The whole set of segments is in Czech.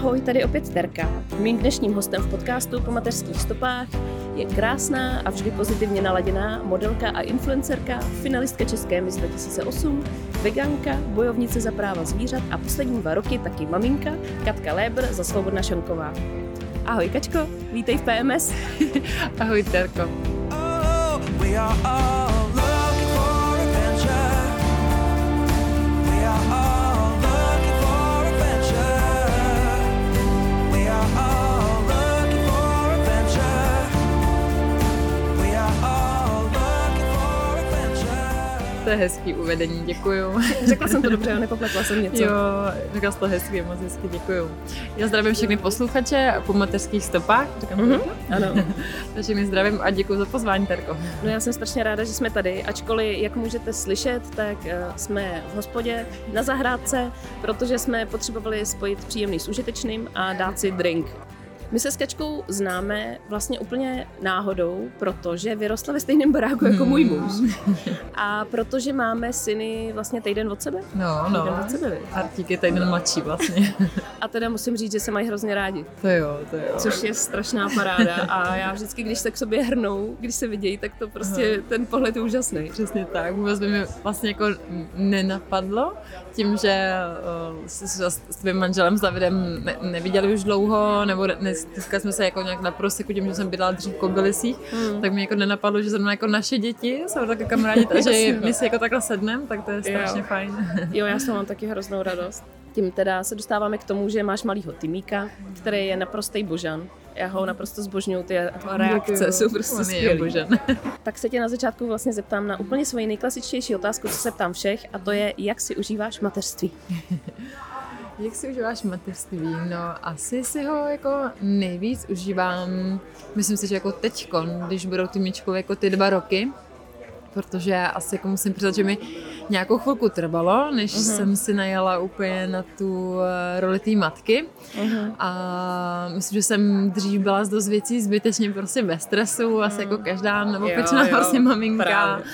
Ahoj, tady opět Terka. Mým dnešním hostem v podcastu po mateřských stopách je krásná a vždy pozitivně naladěná modelka a influencerka, finalistka České Miss 2008, veganka, bojovnice za práva zvířat a poslední dva roky taky maminka Katka Léber za Svobodna Šanková. Ahoj Kačko, vítej v PMS. Ahoj Terko. Oh, To je hezký uvedení, děkuju. Řekla jsem to dobře, nepopletla jsem něco. Jo, řekla jsi to hezky, moc hezky, děkuju. Já zdravím všechny posluchače po mateřských stopách. Říkám mm-hmm. Ano. Takže mi zdravím a děkuji za pozvání, Terko. No já jsem strašně ráda, že jsme tady, ačkoliv, jak můžete slyšet, tak uh, jsme v hospodě na zahrádce, protože jsme potřebovali spojit příjemný s užitečným a dát si drink. My se s Kačkou známe vlastně úplně náhodou, protože vyrostla ve stejném baráku jako můj hmm. muž. A protože máme syny vlastně týden od sebe. No, no. Týden od sebe, Artík je týden mladší vlastně. A teda musím říct, že se mají hrozně rádi. To jo, to jo. Což je strašná paráda. A já vždycky, když se k sobě hrnou, když se vidějí, tak to prostě Aha. ten pohled je úžasný. Přesně tak. Vůbec by mi vlastně jako nenapadlo, tím, že uh, s, s tvým manželem s Davidem ne, neviděli už dlouho, nebo ne, dneska jsme se jako nějak na proseku, tím, že jsem bydlela dřív v Kobylisích, mm. tak mi jako nenapadlo, že zrovna jako naše děti jsou také kamarádi, takže my si jako takhle sedneme, tak to je strašně jo. fajn. jo, já jsem mám taky hroznou radost. Tím teda se dostáváme k tomu, že máš malýho Timíka, který je naprostý božan. Já ho naprosto zbožňuju, ty reakce Děkuju. jsou prostě skvělý. tak se tě na začátku vlastně zeptám na úplně svoji nejklasičtější otázku, co se ptám všech, a to je, jak si užíváš mateřství? Jak si užíváš mateřství? No, asi si ho jako nejvíc užívám, myslím si, že jako teďkon, když budou ty míčkové jako ty dva roky, protože asi jako musím přiznat, že mi nějakou chvilku trvalo, než uh-huh. jsem si najela úplně na tu eh, roli té matky uh-huh. a myslím, že jsem dřív byla z dost věcí zbytečně prostě bez stresu, uh-huh. asi jako každá nebo pečná vlastně maminka. Právě.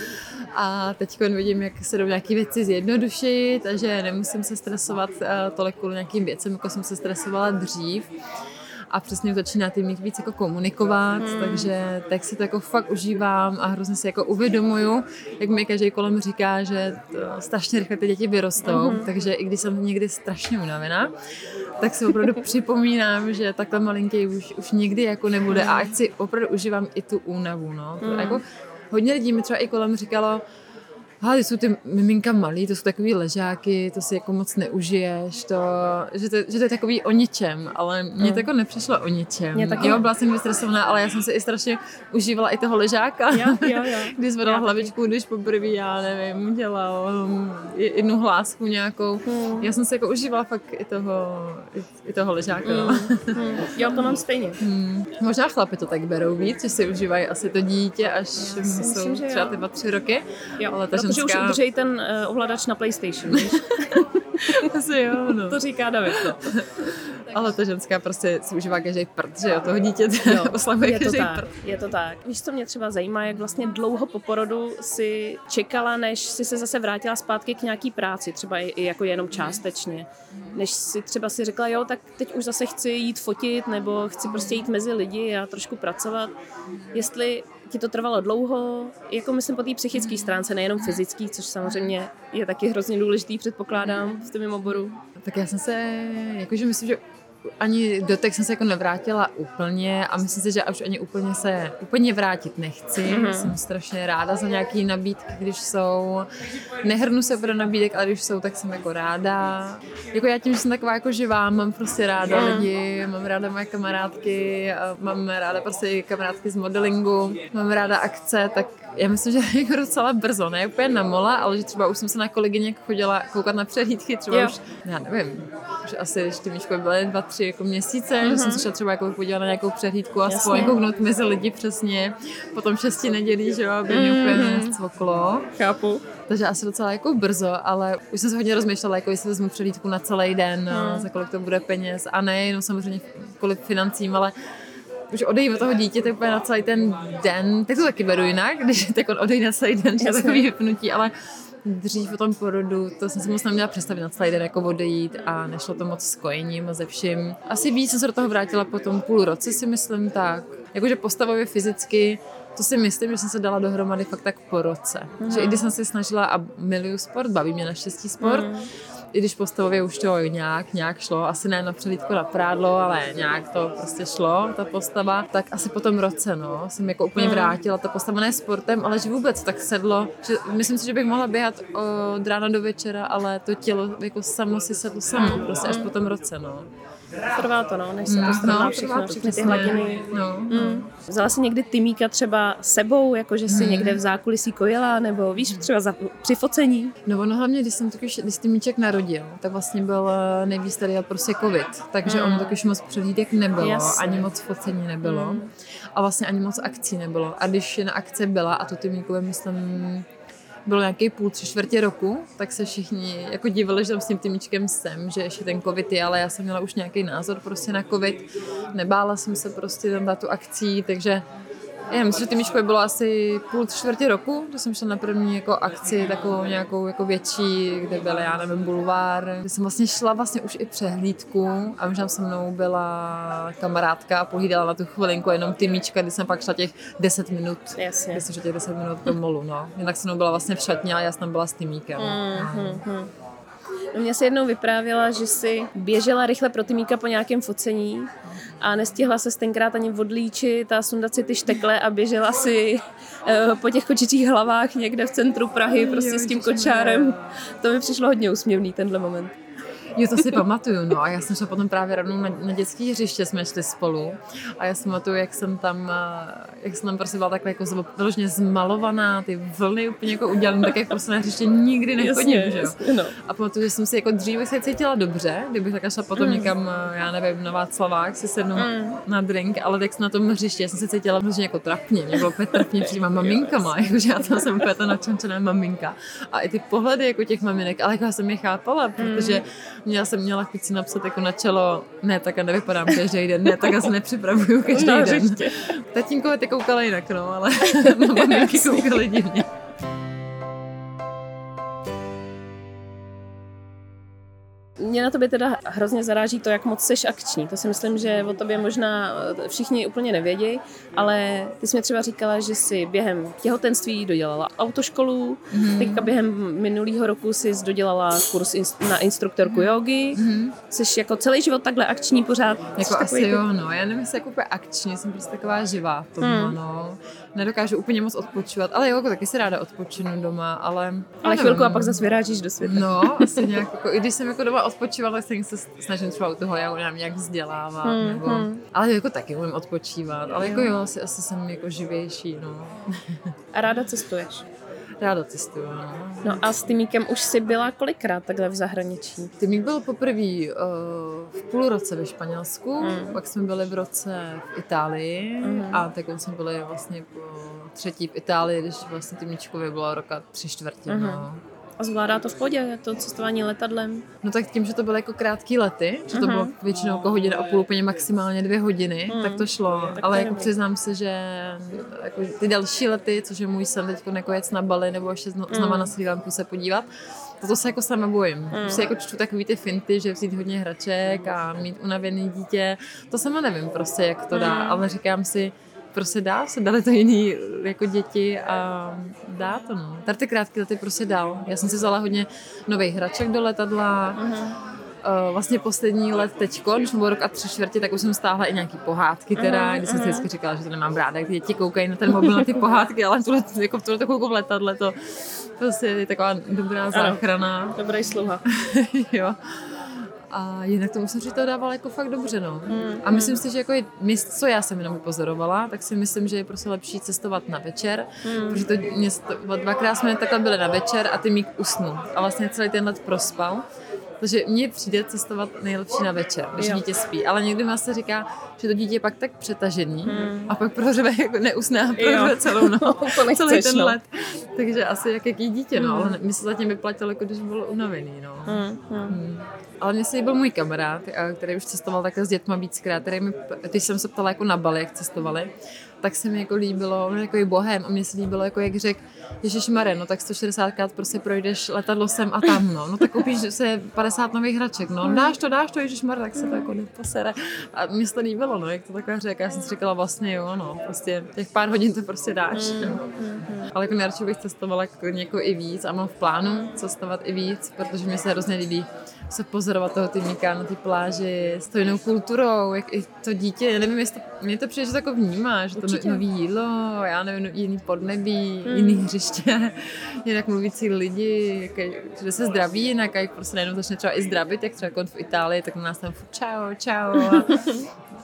A teď vidím, jak se jdou nějaké věci zjednodušit, takže nemusím se stresovat uh, tolik kvůli nějakým věcem, jako jsem se stresovala dřív a přesně začíná ty mít víc jako komunikovat, hmm. takže tak si to jako fakt užívám a hrozně si jako uvědomuju, jak mi každý kolem říká, že to strašně rychle ty děti vyrostou, hmm. takže i když jsem někdy strašně unavená, tak si opravdu připomínám, že takhle malinký už, už nikdy jako nebude a ať si opravdu užívám i tu únavu, no. Hmm. jako, hodně lidí mi třeba i kolem říkalo, ale jsou ty miminka malý, to jsou takový ležáky, to si jako moc neužiješ, to, že, to, že to je takový o ničem, ale mně to jako nepřišlo o ničem. Mě taky... Jo, byla jsem vystresovaná, ale já jsem si i strašně užívala i toho ležáka. Jo, jo, jo. když zvedala hlavičku, když poprvé, já nevím, dělal um, jednu hlásku nějakou. Hmm. Já jsem si jako užívala fakt i toho, i, i toho ležáka. No. Hmm. Jo, to mám stejně. Hmm. Možná chlapi to tak berou víc, že si užívají asi to dítě, až já jsou myslím, třeba ty dva, tři roky. Jo, ale ta že už udržej ten uh, ovladač na PlayStation? Asi jo, no. To říká David, no. Ale ta ženská prostě si užívá každý prd, že jo, toho dítě oslavuje je to tak, prd. Je to tak. Víš, co mě třeba zajímá, jak vlastně dlouho po porodu si čekala, než si se zase vrátila zpátky k nějaký práci, třeba i jako jenom částečně. Než si třeba si řekla, jo, tak teď už zase chci jít fotit, nebo chci prostě jít mezi lidi a trošku pracovat. Jestli ti to trvalo dlouho, jako myslím po té psychické stránce, nejenom fyzický, což samozřejmě je taky hrozně důležitý, předpokládám, v tom oboru. Tak já jsem se, jakože myslím, že ani do teď jsem se jako nevrátila úplně a myslím si, že už ani úplně se úplně vrátit nechci. Mm-hmm. Jsem strašně ráda za nějaký nabídky, když jsou. Nehrnu se pro nabídek, ale když jsou, tak jsem jako ráda. Jako já tím, že jsem taková jako živá, mám prostě ráda mm. lidi, mám ráda moje kamarádky, mám ráda prostě kamarádky z modelingu, mám ráda akce, tak já myslím, že jako docela brzo, ne úplně na mola, ale že třeba už jsem se na kolegyně chodila koukat na přehlídky, třeba jo. už, já nevím, už asi, když ty myškoly byly dva, tři jako měsíce, mm-hmm. že jsem se šla třeba jako podívat na nějakou přehlídku a kouknout mezi lidi přesně, potom šesti nedělí, že jo, aby mě mm-hmm. úplně necvoklo. Chápu. Takže asi docela jako brzo, ale už jsem se hodně rozmýšlela, jako jestli vezmu přehlídku na celý den, hmm. za kolik to bude peněz a ne jenom samozřejmě kolik financím, ale už odejít od toho dítěte úplně na celý ten den, tak to taky beru jinak, když tak on odejde na celý den, že takový vypnutí, ale dřív o tom porodu, to jsem si moc neměla představit na celý den jako odejít a nešlo to moc s kojením a ze vším. Asi víc jsem se do toho vrátila po tom půl roce si myslím tak. Jakože postavově fyzicky to si myslím, že jsem se dala dohromady fakt tak po roce. Mm. Že i když jsem se snažila a miluju sport, baví mě naštěstí sport, mm. I když postavově už to nějak, nějak šlo, asi ne na přelítko na prádlo, ale nějak to prostě šlo, ta postava, tak asi po tom roce, no, jsem jako úplně mm. vrátila. Ta postava ne sportem, ale že vůbec tak sedlo, že myslím si, že bych mohla běhat od rána do večera, ale to tělo jako samo si sedlo samo, prostě až po tom roce, no. Trvá to, no, než se no, to no, všechno, všechny ty hladiny. No, no. Mm. Vzala si někdy Tymíka třeba sebou, jako že si hmm. někde v zákulisí kojela, nebo víš, třeba za, při focení? No ono hlavně, když jsem totiž, když Tymíček narodil, tak vlastně byl eh, nejvíc tady prostě covid, takže hmm. on totiž moc přehlídek nebylo, Jasně. ani moc focení nebylo hmm. a vlastně ani moc akcí nebylo. A když na akce byla, a to Tymíkovi myslím bylo nějaký půl, tři čtvrtě roku, tak se všichni jako divili, že tam s tím týmičkem jsem, že ještě ten covid je, ale já jsem měla už nějaký názor prostě na covid. Nebála jsem se prostě tam dát tu akcí, takže já myslím, že Tymičkové bylo asi půl čtvrtě roku, kdy jsem šla na první jako akci, takovou nějakou jako větší, kde byl, já nevím, bulvár, kde jsem vlastně šla vlastně už i přehlídku a už tam se mnou byla kamarádka a pohlídala na tu chvilinku jenom Tymička, kdy jsem pak šla těch 10 minut. Jasně. Jsem šla těch 10 minut do molu, no. Jinak se mnou byla vlastně v šatně a já jsem byla s Tymíkem. Mm-hmm. No, mě se jednou vyprávěla, že si běžela rychle pro Tymíka po nějakém focení a nestihla se tenkrát ani odlíčit a sundat si ty štekle a běžela si eh, po těch kočičích hlavách někde v centru Prahy prostě s tím kočárem. To mi přišlo hodně úsměvný tenhle moment. Jo, to si pamatuju, no. A já jsem šla potom právě rovnou na, na dětské hřiště, jsme šli spolu. A já si pamatuju, jak jsem tam, eh, jak jsem tam prostě byla takhle jako vyloženě zmalovaná, ty vlny úplně jako udělané, tak jak prostě na hřiště nikdy nechodím, jasně, že jo. Jasně, no. A pamatuju, že jsem si jako dříve se cítila dobře, kdybych takhle šla potom mm. někam, eh, já nevím, na Václavák si sednu mm. na drink, ale tak na tom hřiště já jsem se cítila vlastně jako trapně, mě bylo úplně trapně před těma maminkama, jakože já tam jsem úplně ta načančená maminka. A i ty pohledy jako těch maminek, ale jako já jsem je chápala, protože mm já jsem měla chuť si napsat jako na čelo, ne, tak a nevypadám každý den, ne, tak já se nepřipravuju každý no, den. Tatínkové ty koukali jinak, no, ale maminky koukaly divně. Mě na tobě teda hrozně zaráží to, jak moc seš akční. To si myslím, že o tobě možná eh, všichni úplně nevědí, ale ty jsi mi třeba říkala, že si během těhotenství dodělala autoškolu, mm-hmm. teďka během minulého roku si dodělala kurz na instruktorku mm-hmm. jogy. Mm-hmm. Jsi jako celý život takhle akční pořád. Jako asi jo, no. Já nevím, jestli jako úplně akční, jsem prostě taková živá v tom, mm. no nedokážu úplně moc odpočívat, ale jo, jako taky si ráda odpočinu doma, ale... Ale chvilku a pak zase vyrážíš do světa. No, asi nějak, jako, i když jsem jako doma odpočívala, tak se snažím třeba u toho já nevím, nějak vzdělávat, hmm, nebo... Hmm. Ale jako taky umím odpočívat, ale jako jo, asi, asi jsem jako živější, no. A ráda cestuješ? Ráda cestuju. No. no a s Tymíkem už jsi byla kolikrát takhle v zahraničí? Tymík byl poprvé uh, v půl roce ve Španělsku, mm. pak jsme byli v roce v Itálii mm. a tak jsme byli vlastně po třetí v Itálii, když vlastně Tymíčkovi bylo roka tři čtvrtě. Mm. No. A zvládá to v podě, to cestování letadlem? No tak tím, že to byly jako krátký lety, že to uh-huh. bylo většinou jako hodina a půl, úplně maximálně dvě hodiny, uh-huh. tak to šlo. Tak Ale jako přiznám se, že jako ty další lety, což je můj sen teď jako jet na Bali nebo ještě znova uh-huh. na Sri Lanku se podívat, to se jako sama bojím. Mm. Už si jako čtu takový ty finty, že vzít hodně hraček a mít unavený dítě. To sama nevím prostě, jak to dá, mm. ale říkám si, prostě dá se, dali to jiný jako děti a dá to, no. Tady ty krátké lety prostě dal. Já jsem si vzala hodně nových hraček do letadla, uh-huh. Uh, vlastně poslední let teďko, když byl rok a tři čtvrtě, tak už jsem stáhla i nějaký pohádky teda, uh-huh, když jsem si vždycky říkala, že to nemám ráda, jak děti koukají na ten mobil, na ty pohádky, ale tuhle, jako v tuhle chvilku v letadle to prostě je taková dobrá záchrana. Ano, dobrý sluha. jo. A jinak to musím říct, to dával jako fakt dobře, no. Mm, a myslím mm. si, že jako míst, co já jsem jenom pozorovala, tak si myslím, že je prostě lepší cestovat na večer, mm. protože to město, dvakrát jsme takhle byli na večer a ty mík usnul. A vlastně celý ten let prospal. Takže mně přijde cestovat nejlepší na večer, když Jo. dítě spí. Ale někdy má se říká, že to dítě je pak tak přetažený a pak prohřebe jako neusne a prohřebe celou noc. celý ten no. let. Takže asi jak jaký dítě, no. Ale mi se zatím vyplatilo, jako když bylo unavený, no. Hmm, hmm. Hmm. Ale mně se líbil můj kamarád, který už cestoval takhle s dětma víckrát, který mi, když jsem se ptala jako na Bali, jak cestovali, tak se mi jako líbilo, on jako bohem a mně se líbilo, jako jak řekl, Ježíš Mare, no tak 160krát prostě projdeš letadlo sem a tam, no, no tak koupíš se 50 nových hraček, no, dáš to, dáš to, Ježíš Mare, tak se to jako neposere. A mně se to líbilo, no, jak to takhle řekl, já jsem si říkala vlastně jo, no, prostě těch pár hodin to prostě dáš. No. Ale jako nejradši bych cestovala jako, jako i víc a mám v plánu cestovat i víc, protože mi se hrozně líbí se pozorovat toho týmíka na té pláži s tou jinou kulturou, jak i to dítě, já nevím, jestli to, mně to přijde, že to jako vnímá, že to Určitě. no, nový jídlo, já nevím, no, jiný podnebí, hmm. jiný hřiště, jinak mluvící lidi, jak, že se zdraví jinak a jak prostě najednou začne třeba i zdravit, jak třeba jako v Itálii, tak na nás tam furt čau, čau. A,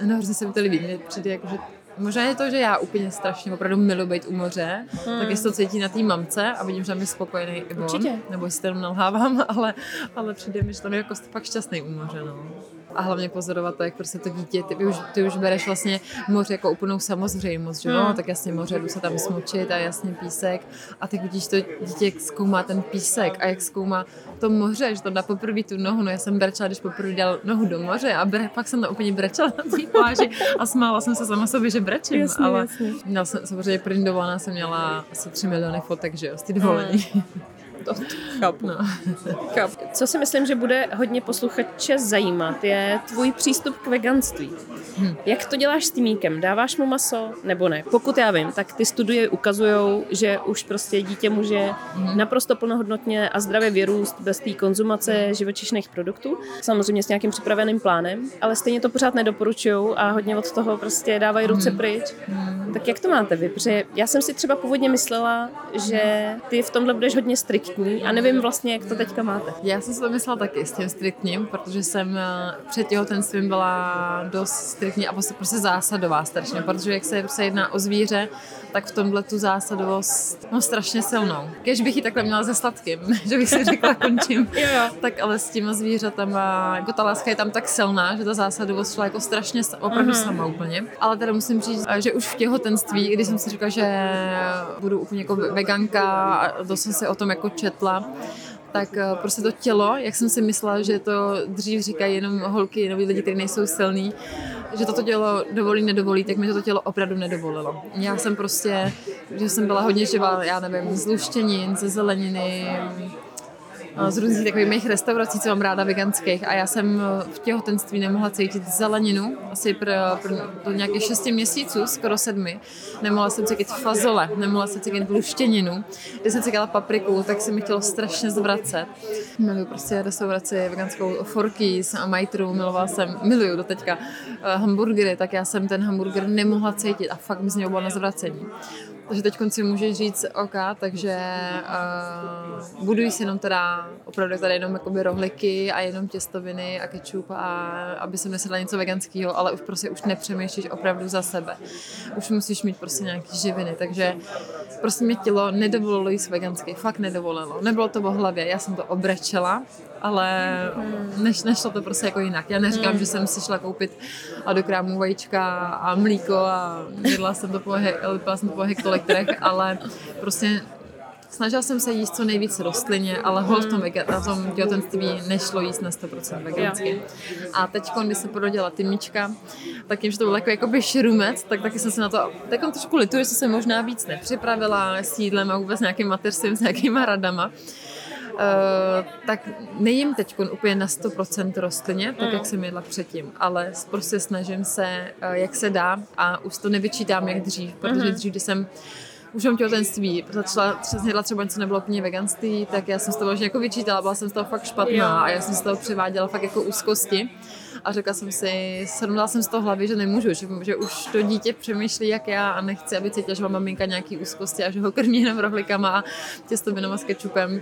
no, hrozně se mi to líbí, mně přijde jako, že Možná je to, že já úplně strašně opravdu miluji být u moře, hmm. tak jestli to cítí na té mamce a vidím, že tam je spokojený i on, Určitě. nebo jestli jenom nalhávám, ale, ale přijde mi, že tam je jako fakt šťastný u moře, no. A hlavně pozorovat to, jak prostě to dítě, ty už, ty už bereš vlastně moře jako úplnou samozřejmost, že jo, Hmm. tak jasně moře, jdu se tam smočit a jasně písek a teď vidíš to dítě, jak zkoumá ten písek a jak zkoumá to moře, že tam dá poprvé tu nohu, no já jsem brečela, když poprvé dal nohu do moře a bre, pak jsem tam úplně brečela na té pláži a smála jsem se sama sobě, že brečím, Jasně, ale jasně. měla jsem, samozřejmě první dovolená jsem měla asi 3 miliony fotek, že jo, z ty dovolení. To, to chápu. No. chápu. Co si myslím, že bude hodně posluchače zajímat, je tvůj přístup k veganství. Hm. Jak to děláš s týmíkem? Dáváš mu maso nebo ne? Pokud já vím, tak ty studie ukazují, že už prostě dítě může Hm. naprosto plnohodnotně a zdravě vyrůst bez té konzumace živočišných produktů. Samozřejmě s nějakým připraveným plánem, ale stejně to pořád nedoporučují a hodně od toho prostě dávají ruce Hm. pryč. Tak jak to máte vy? Protože já jsem si třeba původně myslela, že ty v tomhle budeš hodně striktní a nevím vlastně, jak to teďka máte. Já jsem si to myslela taky s tím striktním, protože jsem eh, před těhotenstvím byla dost striktní a prostě, prostě zásadová strašně, protože jak se prostě jedná o zvíře, tak v tomhle tu zásadovost mám strašně silnou. Kež bych ji takhle měla se sladkým, že bych si řekla končím. Jo, jo. Tak ale s těma zvířatama, jako ta láska je tam tak silná, že ta zásadovost šla jako strašně opravdu Mhm. sama úplně. Ale teda musím říct, eh, že už v těhotenství, když jsem si říkala, že budu úplně jako veganka a to jsem si o tom jako četla, tak eh, prostě to tělo, jak jsem si myslela, že to dřív říkají jenom holky, nebo lidi, kteří nejsou silní, že toto tělo dovolí, nedovolí, tak mi to tělo opravdu nedovolilo. Já jsem prostě, že jsem byla hodně živá, já nevím, z ze zeleniny, z různých takových mých restaurací, co mám ráda veganských a já jsem eh, v těhotenství nemohla cítit zeleninu, asi pro, pro do nějakých šesti měsíců, skoro sedmi. Nemohla jsem cítit fazole, nemohla jsem cítit luštěninu. Když jsem cítila papriku, tak se mi chtělo strašně zvracet. Miluju prostě restauraci veganskou Forkys a Majtru, milovala jsem, miluju do teďka eh, hamburgery, tak já jsem ten hamburger nemohla cítit a fakt mi z něho bylo na zvracení. Takže teď si můžeš říct OK, takže uh, buduji si jenom teda opravdu tady jenom jakoby rohliky a jenom těstoviny a kečup a aby jsem nesedla něco veganského, ale už prostě už nepřemýšlíš opravdu za sebe. Už musíš mít prostě nějaký živiny, takže prostě mi tělo nedovolilo jíst vegansky, fakt nedovolilo. Nebylo to o hlavě, já jsem to obrečela, ale než, nešlo to prostě jako jinak. Já neříkám, že jsem si šla koupit a do krámu vajíčka a mlíko a jedla jsem to po, lipila jsem to po hektolektrech, ale prostě snažila jsem se jíst co nejvíc rostlině, ale hol v tom, vega- na tom těhotenství nešlo jíst na 100% vegansky. A teď, když se porodila Tymička, tak tím, že to byl jako jakoby šrumec, tak taky jsem se na to tak trošku lituju, že jsem se možná víc nepřipravila s jídlem a vůbec nějakým mateřstvím, s nějakýma radama. Uh, tak nejím teď úplně na 100% rostlině, tak jak jsem jedla předtím, ale prostě snažím se, uh, jak se dá a už to nevyčítám jak dřív, protože dřív, když jsem už mám těhotenství, začala třeba, třeba něco nebylo úplně veganství, tak já jsem z toho jako vyčítala, byla jsem z toho fakt špatná a já jsem z toho převáděla fakt jako úzkosti. A řekla jsem si, srovnala jsem z toho hlavy, že nemůžu, že, že už to dítě přemýšlí jak já a nechci, aby cítila, že má maminka nějaký úzkosti a že ho krmí jenom rohlikama a těstovinama s kečupem.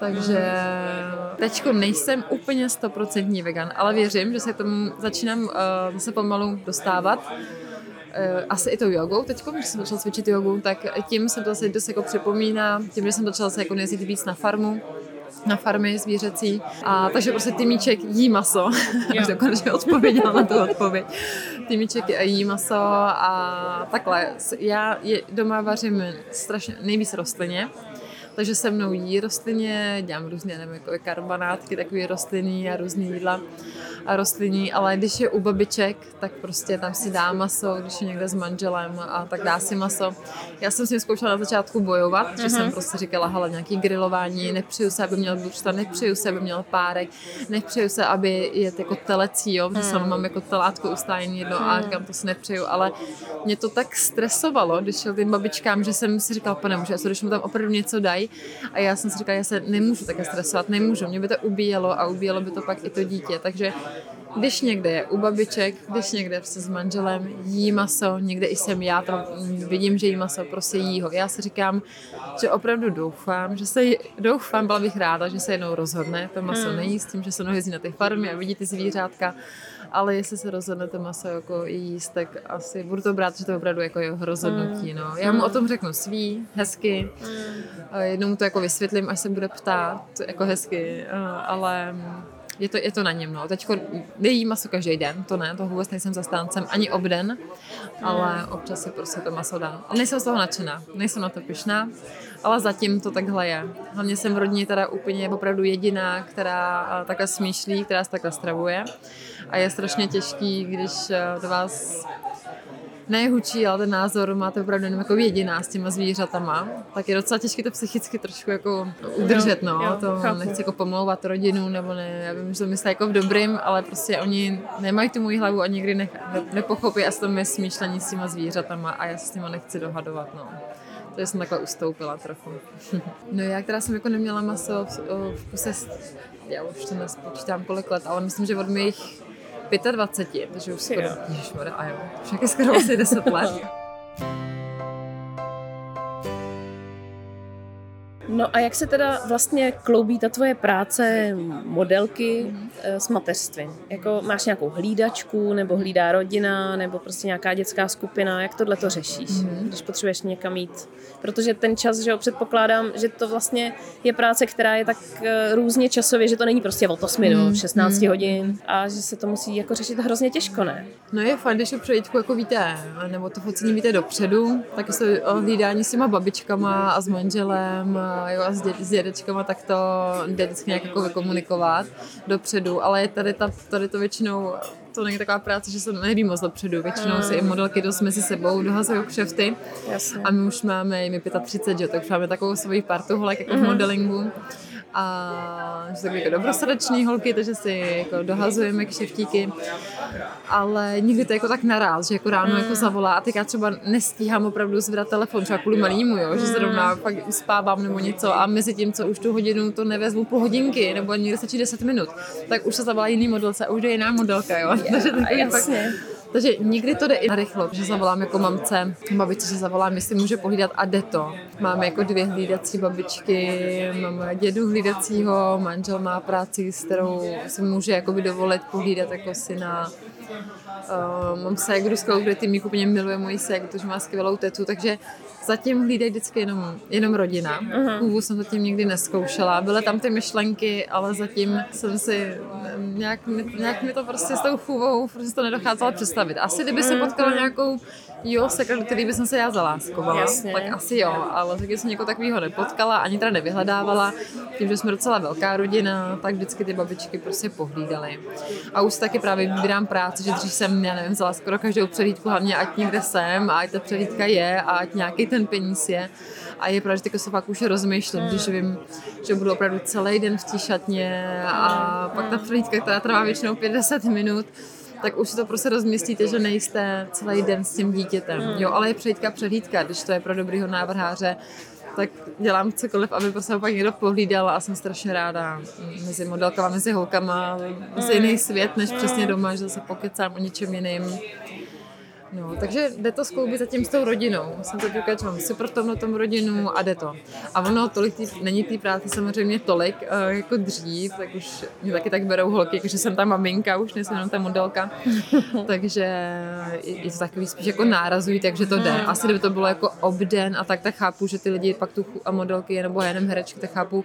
Takže teď nejsem úplně stoprocentní vegan, ale věřím, že se k tomu začínám uh, zase pomalu dostávat. Uh, asi i tou jogou teď, když jsem začala cvičit jogu, tak tím jsem to zase dost jako připomíná, tím, že jsem začala se jako jezdit víc na farmu, na farmy zvířecí. A takže prostě Týmíček jí maso. Už dokonce odpověděla na tu odpověď. Týmíček jí maso a takhle. Já je, doma vařím strašně nejvíc rostlině takže se mnou jí rostlině, dělám různé, nevím, jako karbanátky, takové rostliny a různé jídla a rostliní, ale když je u babiček, tak prostě tam si dá maso, když je někde s manželem a tak dá si maso. Já jsem si zkoušela na začátku bojovat, uh-huh. že jsem mhm. prostě říkala, hele, nějaký grilování, nepřeju se, aby měl bučta, nepřeju se, aby měl párek, nepřeju se, aby je jako telecí, jo, že sama mám jako telátko ustájení jedno a mhm. říkám, to si nepřeju, ale mě to tak stresovalo, když šel tím babičkám, že jsem si říkala, pane muže, když mu tam opravdu něco dají, a já jsem si říkala, já se nemůžu také stresovat, nemůžu, mě by to ubíjelo a ubíjelo by to pak i to dítě, takže když někde je u babiček, když někde se s manželem jí maso, někde i jsem já, tam vidím, že jí maso, prostě jí ho. Já si říkám, že opravdu doufám, že se doufám, byla bych ráda, že se jednou rozhodne to maso hmm. nejíst, tím, že se mnou jezdí na ty farmy a vidí ty zvířátka, ale jestli se rozhodne to maso jako jíst, tak asi budu to brát, že to je opravdu jako jeho rozhodnutí. No. Já mu o tom řeknu svý, hezky, jednou mu to jako vysvětlím, až se bude ptát, jako hezky, ale je to, je to na něm. No. Teď nejí maso každý den, to ne, to vůbec nejsem zastáncem ani obden, ale občas si prostě to maso dá. A nejsem z toho nadšená, nejsem na to pyšná, ale zatím to takhle je. Hlavně jsem v rodině teda úplně opravdu jediná, která takhle smýšlí, která se takhle stravuje. A je strašně těžký, když eh, do vás ne hučí, ale ten názor máte opravdu jenom jako jediná s těma zvířatama, tak je docela těžké to psychicky trošku jako udržet, no. Jo, to chápu. nechci jako pomlouvat rodinu, nebo ne, já vím, že to myslí jako v dobrým, ale prostě oni nemají tu moji hlavu a nikdy ne, ne, nepochopí asi to mé smýšlení s těma zvířatama a já se s nimi nechci dohadovat, no. Takže jsem takhle ustoupila trochu. no já, která jsem jako neměla maso v, v kuse, já už to nespočítám kolik let, ale myslím, že od mých 25, takže už skoro, ježišmarja, a jo, však je skoro asi 10 let. No a jak se teda vlastně kloubí ta tvoje práce modelky mm. s mateřstvím? Jako máš nějakou hlídačku, nebo hlídá rodina, nebo prostě nějaká dětská skupina? Jak tohle to řešíš, mm. když potřebuješ někam jít? Protože ten čas, že jo, předpokládám, že to vlastně je práce, která je tak eh, různě časově, že to není prostě od 8 mm. do 16 mm. hodin a že se to musí jako řešit hrozně těžko, ne? No je fajn, když to přejítku jako víte, nebo to focení víte dopředu, tak se hlídání s těma babičkama a s manželem jo, a s, dě, s dědečkama, tak to jde vždycky nějak jako vykomunikovat dopředu, ale tady, ta, tady to většinou to není taková práce, že se neví moc dopředu. Většinou si i modelky dost mezi sebou dohazují kšefty. Jasně. A my už máme, my 35, že, tak už máme takovou svoji partu holek jako mm-hmm. v mhm. modelingu a že jsou jako dobrosrdeční holky, takže si jako dohazujeme kšeftíky, ale nikdy to jako tak naraz, že jako ráno mm. jako zavolá a teď já třeba nestíhám opravdu zvedat telefon, třeba kvůli malýmu, jo, že zrovna mm. pak uspávám nebo něco a mezi tím, co už tu hodinu to nevezmu po hodinky nebo někde stačí 10 minut, tak už se zavolá jiný modelce a už je jiná modelka, jo. Yeah, takže jasně. Fakt, takže nikdy to jde i rychlo, že zavolám jako mamce, babičce, že zavolám, jestli může pohlídat a jde to. Máme jako dvě hlídací babičky, máme dědu hlídacího, manžel má práci, s kterou si může jakoby dovolit pohlídat jako syna. Uh, mám ségru, s kterou ty mi úplně miluje moji ségru, protože má skvělou tetu, takže zatím hlídají vždycky jenom, jenom rodina. Uh-huh. Chůvu jsem zatím nikdy neskoušela. Byly tam ty myšlenky, ale zatím jsem si nějak, nějak mi to prostě s tou chůvou prostě to nedocházelo představit. Asi kdyby se potkala mhm. nějakou jo, sekret, který by jsem se já zaláskovala, Jasně. tak asi jo, ale taky jsem někoho takového nepotkala, ani teda nevyhledávala. Tím, že jsme docela velká rodina, tak vždycky ty babičky prostě pohlídaly. A už taky právě vybírám práci, že dřív jsem, já nevím, vzala skoro každou přehlídku, hlavně ať někde jsem, a ať ta přehlídka je, a ať nějaký ten peníz je. A je pravda, že se fakt už rozmýšlím, když vím, že budu opravdu celý den v té šatně a pak ta přehlídka, která trvá většinou 50 minut, tak už si to prostě rozmyslíte, že nejste celý den s tím dítětem. Jo, ale je přehlídka přehlídka, když to je pro dobrýho návrháře, tak dělám cokoliv, aby prostě pak někdo pohlídal a jsem strašně ráda mezi modelkama, mezi holkama, mezi jiný svět, než přesně doma, že se pokecám o něčem jiným. No, takže jde to skloubit zatím s tou rodinou. Jsem to říkala, že mám super tom na tom rodinu a jde to. A ono tolik tý, není té práce samozřejmě tolik uh, jako dřív, tak už mě taky tak berou holky, že jsem ta maminka, už nejsem jenom ta modelka. takže je, je to takový spíš jako nárazují, takže to jde. Asi kdyby to bylo jako obden a tak, tak chápu, že ty lidi pak tu a modelky nebo jenom herečky, tak chápu,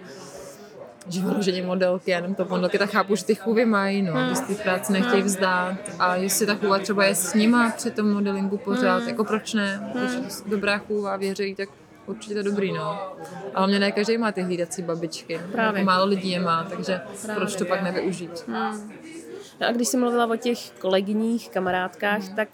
že vyloženě modelky, jenom to modelky, tak chápu, že ty chůvy mají, no, hmm. ty práci nechtějí vzdát a jestli ta chůva třeba je s nima při tom modelingu pořád, hmm. jako proč ne, hmm. když dobrá chůva věří, tak určitě to dobrý, no. Ale mě ne každý má ty hlídací babičky. Právě. Málo lidí je má, takže Právě. proč to pak nevyužít? Hmm. No a když jsi mluvila o těch kolegyních, kamarádkách, hmm. tak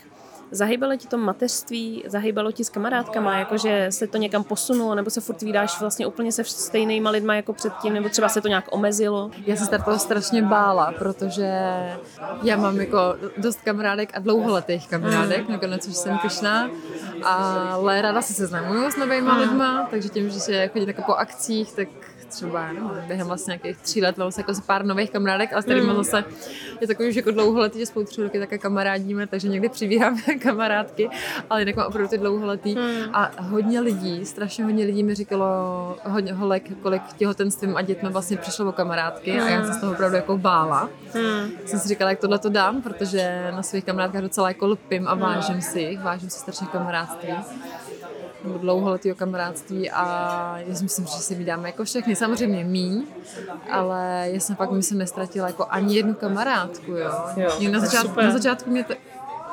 Zahýbalo ti to mateřství, zahýbalo ti s kamarádkama, jakože se to někam posunulo, nebo se furt vydáš vlastně úplně se stejnýma lidma jako předtím, nebo třeba se to nějak omezilo? Já se toho strašně bála, protože já mám jako dost kamarádek a dlouholetých kamarádek, mm. nakonec už jsem pyšná, ale ráda se seznamuju s novými mm. lidma, takže tím, že se chodím jako po akcích, tak třeba no, během vlastně nějakých tří let mám se jako pár nových kamarádek, ale s kterými mm. zase je takový už jako dlouholetý, že spolu tři roky také kamarádíme, takže někdy přibíráme kamarádky, ale jinak mám opravdu ty dlouholetý. Mm. A hodně lidí, strašně hodně lidí mi říkalo, hodně holek, kolik těhotenstvím a dětmi vlastně přišlo o kamarádky mm. a já se z toho opravdu jako bála. Mm. Jsem si říkala, jak tohle to dám, protože na svých kamarádkách docela jako lpím a vážím si jich, vážím si strašně kamarádství nebo dlouholetého kamarádství a já si myslím, že si vydáme jako všechny. Samozřejmě míň, ale já jsem fakt myslím nestratila jako ani jednu kamarádku, jo. jo na, začátku, na začátku mě to,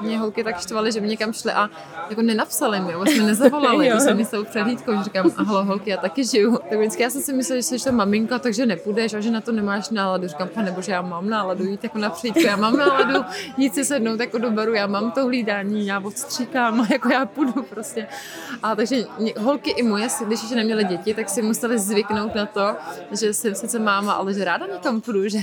mě holky tak štvaly, že mě někam šly a jako nenapsali mi, vlastně nezavolali, to jsem myslel před hlídkou, že říkám, halo holky, já taky žiju. Tak vždycky já jsem si myslela, že jsi ta maminka, takže nepůjdeš a že na to nemáš náladu. Říkám, pane bože, já mám náladu jít jako na přijítku, já mám náladu jít si sednout jako do baru, já mám to hlídání, já odstříkám, jako já půjdu prostě. A takže holky i moje, když ještě neměly děti, tak si museli zvyknout na to, že jsem sice máma, ale že ráda někam půjdu, že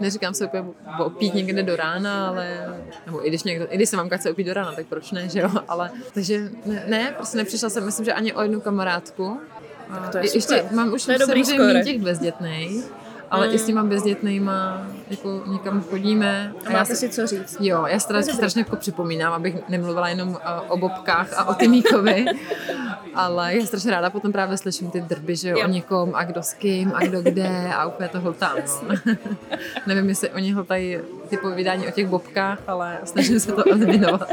neříkám se úplně opít někde do rána, ale nebo i když, někdo, i když se mamka chce opít do rána, tak proč ne, že jo, ale takže ne, ne prostě nepřišla jsem, myslím, že ani o jednu kamarádku. Tak to je ještě, super. mám už to je dobrý samozřejmě těch bezdětných, ale mm. i s těma bezdětnýma jako někam chodíme. A, a máte já si co říct. Jo, já strašně, strašně jako připomínám, abych nemluvila jenom o bobkách a o Timíkovi, ale já strašně ráda potom právě slyším ty drby, že jo, jo. o někom a kdo s kým a kdo kde a úplně to hltám. No. Nevím, jestli oni hltají ty povídání o těch bobkách, ale snažím se to eliminovat.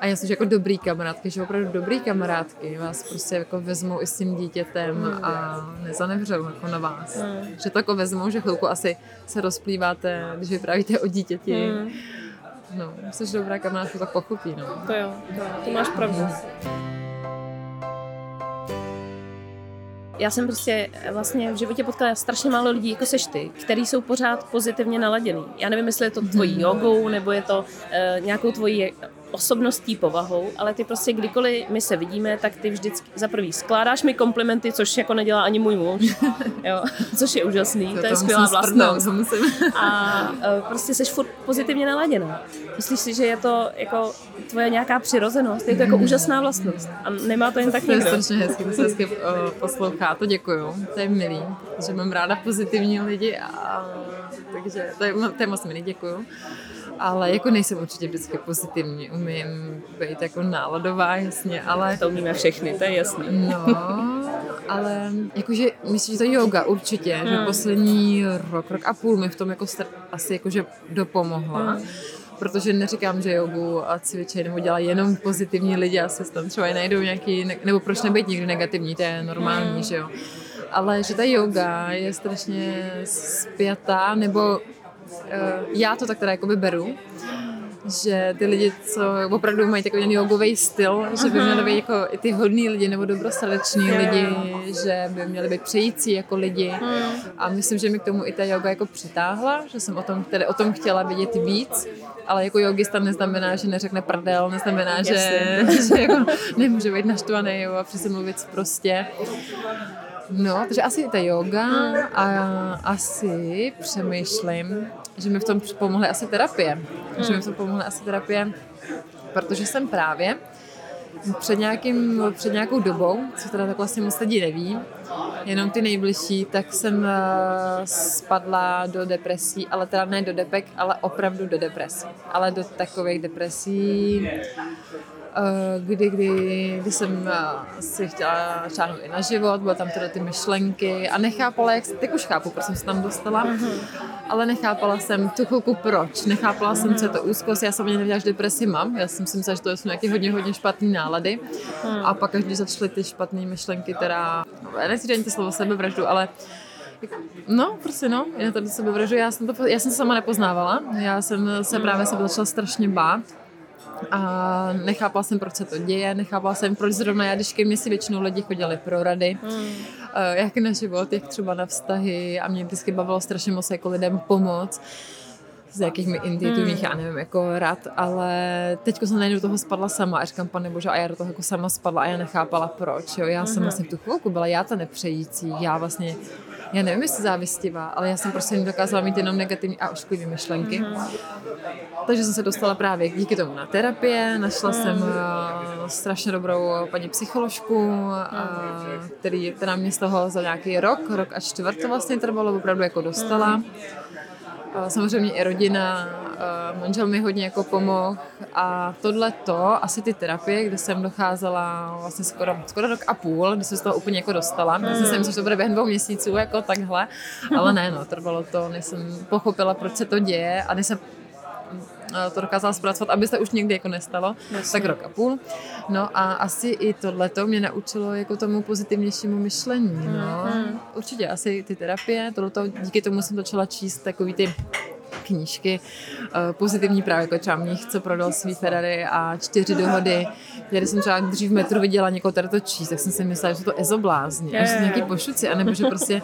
A já jsem jako dobrý kamarádky, že opravdu dobrý kamarádky vás prostě jako vezmou i s tím dítětem mm. a nezanevřou jako na vás. Mm. Že to jako vezmou, že chvilku asi se rozplýváte, když vyprávíte o dítěti. Mm. No, jsi dobrá kamarádka, tak pochopí, no. To jo, to, jo, to máš pravdu. Já jsem prostě vlastně v životě potkala strašně málo lidí, jako seš ty, který jsou pořád pozitivně naladěný. Já nevím, jestli je to tvojí mhm. jogou, nebo je to uh, nějakou tvojí osobností, povahou, ale ty prostě kdykoliv my se vidíme, tak ty vždycky za prvý skládáš mi komplimenty, což jako nedělá ani můj muž, jo, což je úžasný, to, to je skvělá vlastnost. A uh, prostě seš furt pozitivně naladěná. Myslíš si, že je to jako tvoje nějaká přirozenost, je to jako úžasná vlastnost a nemá to jen tak To je strašně hezky, to se hezky uh, poslouchá, to děkuju, to je milý, že mám ráda pozitivní lidi a takže to je, to je moc milý, děkuju ale jako nejsem určitě vždycky pozitivní, umím být jako náladová, jasně, ale... To umíme všechny, to je jasný. No, ale jakože myslím, že to yoga určitě, hmm. že poslední rok, rok a půl mi v tom jako asi jakože dopomohla. Hmm protože neříkám, že jogu a cvičení nebo dělají jenom pozitivní lidi, asi tam třeba najdou nějaký, nebo proč nebejt někdy negativní, to je normální, hmm. že jo. Ale že ta yoga je strašně spjatá, nebo já to tak teda jakoby beru, že ty lidi, co opravdu mají takový jogový styl, že by měli být jako i ty hodní lidi nebo dobrosrdeční lidi, že by měli být přející jako lidi. Hmm. A myslím, že mi k tomu i ta yoga jako přitáhla, že jsem o tom, tedy o tom chtěla vidět víc. Ale jako yogista neznamená, že neřekne prdel, neznamená, že, že jako nemůže být naštvaný a přesně mluvit prostě. No, takže asi ta yoga a asi přemýšlím, že mi v tom pomohly asi terapie. Hmm. Že mi v tom pomohly asi terapie, protože jsem právě před, nějakým, před nějakou dobou, co teda tak vlastně moc lidí neví, jenom ty nejbližší, tak jsem uh, spadla do depresí, ale teda ne do depek, ale opravdu do depresí. Ale do takových depresí, Eh, kdy, kdy, kdy jsem eh, si chtěla šáhnout i na život, byly tam teda ty myšlenky a nechápala, jak, teď už chápu, proč jsem se tam dostala, mm-hmm. ale nechápala jsem tu chvilku proč, nechápala mm-hmm. jsem, co je to úzkost, já jsem ani nevěděla, že depresi mám, já jsem si myslela, že to jsou nějaké hodně, hodně špatné nálady mm. a pak, když začaly ty špatné myšlenky, teda, no, nechci říct to slovo sebevraždu, ale No, prostě no, já tady sebe vražu, já jsem, to, já jsem se sama nepoznávala, já jsem se právě se začala strašně bát a nechápala jsem, proč se to děje, nechápala jsem, proč zrovna já, když ke mně si většinou lidi chodili pro rady, mm. jak na život, jak třeba na vztahy a mě vždycky bavilo strašně moc jako lidem pomoct z jakých mi intuitivních, hmm. já nevím, jako rad, ale teďko jsem najednou do toho spadla sama a říkám, pane bože, a já do toho jako sama spadla a já nechápala proč, jo, já jsem mhm. vlastně v tu chvilku byla já ta nepřející, já vlastně, já nevím, jestli závistivá, ale já jsem prostě nedokázala mít jenom negativní a ošklivé myšlenky. Hmm. Takže jsem se dostala právě díky tomu na terapie, našla hmm. jsem uh, strašně dobrou paní psycholožku, uh, který, která mě z toho za nějaký rok, rok a čtvrt to vlastně trvalo, opravdu jako dostala. Hmm samozřejmě i rodina, manžel mi hodně jako pomohl a tohle to, asi ty terapie, kde jsem docházela vlastně skoro, skoro rok a půl, kdy jsem z toho úplně jako dostala. Já jsem si že to bude během dvou měsíců jako takhle, ale ne, no, trvalo to, než jsem pochopila, proč se to děje a než jsem to dokázala zpracovat, aby se už někdy jako nestalo, Jasně. tak rok a půl. No a asi i tohleto mě naučilo jako tomu pozitivnějšímu myšlení, no. Mm. Určitě asi ty terapie, tohleto, díky tomu jsem začala číst takový ty knížky uh, pozitivní právě, jako třeba mních, co prodal svý Ferrari a čtyři dohody. Když jsem třeba dřív v metru viděla někoho tady to číst, tak jsem si myslela, že jsou to ezoblázni, yeah. že jsou nějaký pošuci, anebo že prostě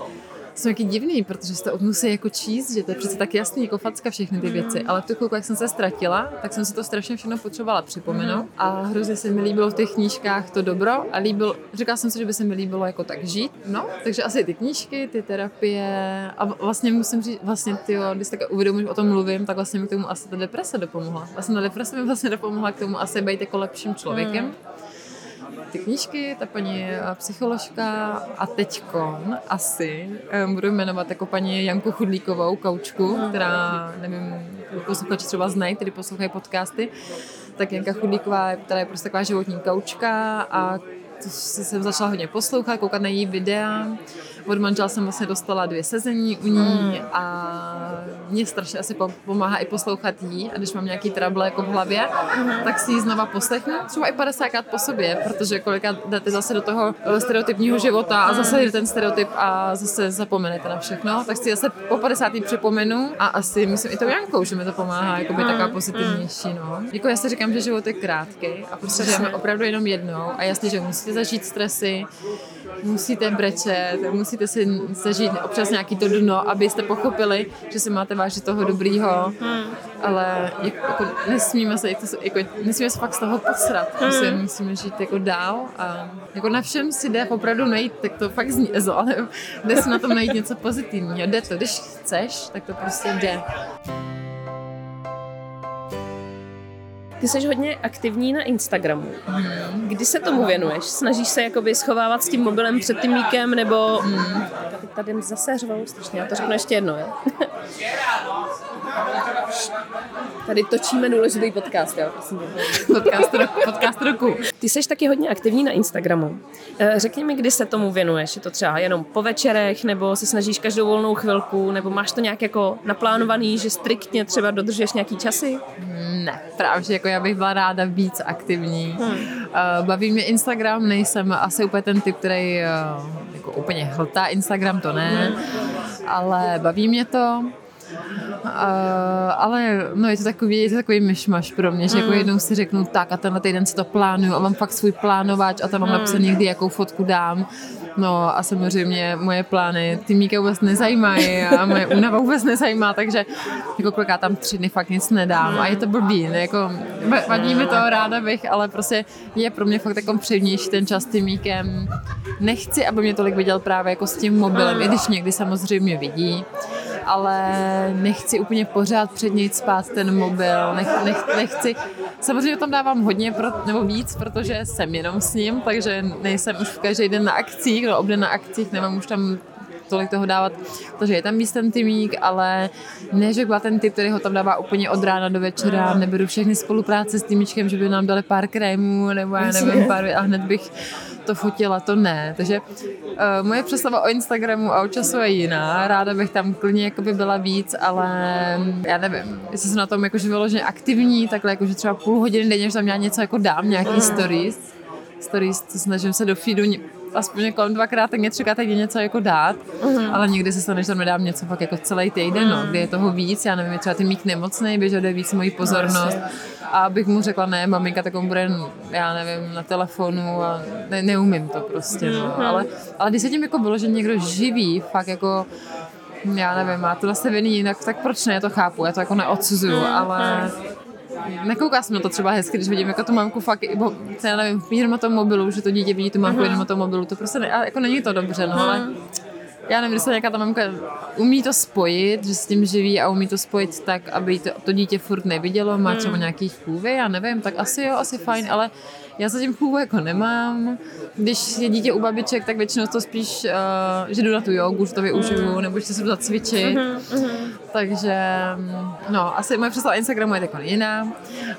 jsou taky divný, protože se to musí jako číst, že to je přece tak jasný, jako facka všechny ty věci. Ale v tu chvilku, jak jsem se ztratila, tak jsem si to strašně všechno potřebovala připomenout. A hrozně se mi líbilo v těch knížkách to dobro a líbil, říkala jsem si, že by se mi líbilo jako tak žít. No, takže asi ty knížky, ty terapie a vlastně musím říct, vlastně ty, když tak uvědomím, o tom mluvím, tak vlastně mi k tomu asi ta deprese dopomohla. Vlastně ta deprese mi vlastně dopomohla k tomu asi být jako lepším člověkem. Mm ty knížky, ta paní eh, psycholožka a teďkon asi eh, budu jmenovat jako paní Janku Chudlíkovou, koučku, která, nevím, posluchači třeba znají, tedy poslouchají podcasty, tak Janka Chudlíková, která je prostě taková životní koučka a jsem začala hodně poslouchat, koukat na její videa, od manžela jsem vlastně dostala dvě sezení u ní mm. a mě strašně asi pomáhá i poslouchat jí a když mám nějaký trouble jako v hlavě, mm. tak si ji znova poslechnu, třeba i 50 krát po sobě, protože kolikrát jdete zase do toho eh, stereotypního života a zase jde ten stereotyp a zase zapomenete na všechno, tak si zase po 50. připomenu a asi myslím i to Jankou, že mi to pomáhá jako být taková pozitivnější. No. Jako já si říkám, že život je krátký a prostě žijeme opravdu jenom jednou a jasně, že musíte zažít stresy, musíte brečet, musíte si zažít občas nějaký to dno, abyste pochopili, že si máte vážit toho dobrýho, hmm. ale jako, nesmíme se, jako, nesmíme se fakt z toho posrat, hmm. prostě musíme žít jako dál a jako na všem si jde opravdu najít, tak to fakt zní ezo, ale jde si na tom najít něco pozitivního, jde to, když chceš, tak to prostě jde. Ty jsi hodně aktivní na Instagramu. Kdy se tomu věnuješ? Snažíš se jakoby schovávat s tím mobilem před tím míkem, nebo... Hmm. Tady zase řvou strašně, já to řeknu ještě jedno, jo? Tady točíme důležitý podcast, jo, prosím. podcast, roku, podcast roku. Ty jsi taky hodně aktivní na Instagramu. Eh, řekni mi, kdy se tomu věnuješ. Je to třeba jenom po večerech, nebo se snažíš každou volnou chvilku, nebo máš to nějak jako naplánovaný, že striktně třeba dodržuješ nějaký časy? Ne, právě, jako já bych byla ráda víc aktivní. Hmm. Eh, baví mě Instagram, nejsem asi úplně ten typ, který eh, jako úplně hltá Instagram, to ne, hmm. ale baví mě to. Uh, ale no je to takový, je to takový myšmaš pro mě, že jako mm. jako jednou si řeknu tak a tenhle týden si to plánuju a mám fakt svůj plánovač a tam mám mm. napsaný, kdy jakou fotku dám. No a samozřejmě moje plány ty Míka vůbec nezajímají a moje únava vůbec nezajímá, takže jako koliká tam tři dny fakt nic nedám a je to blbý, ne, jako vadí mi to, ráda bych, ale prostě je pro mě fakt jako přednější ten čas tím Míkem. Nechci, aby mě tolik viděl právě jako s tím mobilem, i když někdy samozřejmě vidí, ale nechci úplně pořád před něj spát ten mobil, nech, nech, nechci, samozřejmě tam dávám hodně, pro, nebo víc, protože jsem jenom s ním, takže nejsem už každý den na akcích, no obden na akcích, nemám už tam tolik toho dávat, takže je tam víc ten týmík, ale ne, že byla ten typ, který ho tam dává úplně od rána do večera, neberu všechny spolupráce s týmičkem, že by nám dali pár krémů, nebo já nevím, pár, a hned bych to fotila, to ne. Takže uh, moje představa o Instagramu a o času je jiná. Ráda bych tam klidně jakoby byla víc, ale já nevím, jestli jsem na tom jakože vyloženě aktivní, takhle jakože třeba půl hodiny denně, že tam já něco jako dám, nějaký stories. Stories, to snažím se do feedu aspoň jako dvakrát tak třikrát tak něco jako dát, uh-huh. ale někdy se stane, že tam nedám něco fakt jako celý týden, uh-huh. no, kdy je toho víc, já nevím, je třeba ty mít nemocný, běžel víc mojí pozornost. A abych mu řekla, ne, maminka, tak on bude, já nevím, na telefonu a ne, neumím to prostě, no. Uh-huh. Ale, ale když se tím jako bylo, že někdo živí, fakt jako já nevím, má to nastavený jinak, tak proč ne, to chápu, já to jako neodsuzuju, ale nekouká jsem na to třeba hezky, když vidím jako tu mamku fakt, bo, já nevím, jenom na tom mobilu, že to dítě vidí tu mamku jenom na tom mobilu, to prostě ne, jako není to dobře, no, ale já nevím, jestli nějaká ta mamka umí to spojit, že s tím živí a umí to spojit tak, aby to, to dítě furt nevidělo, má třeba nějaký chůvy, já nevím, tak asi jo, asi fajn, ale já se tím chůvu jako nemám. Když je dítě u babiček, tak většinou to spíš, uh, že jdu na tu jogu, že to využiju, nebo že se jdu zacvičit. Mm-hmm. Takže, no, asi moje představa Instagramu je jako jiná.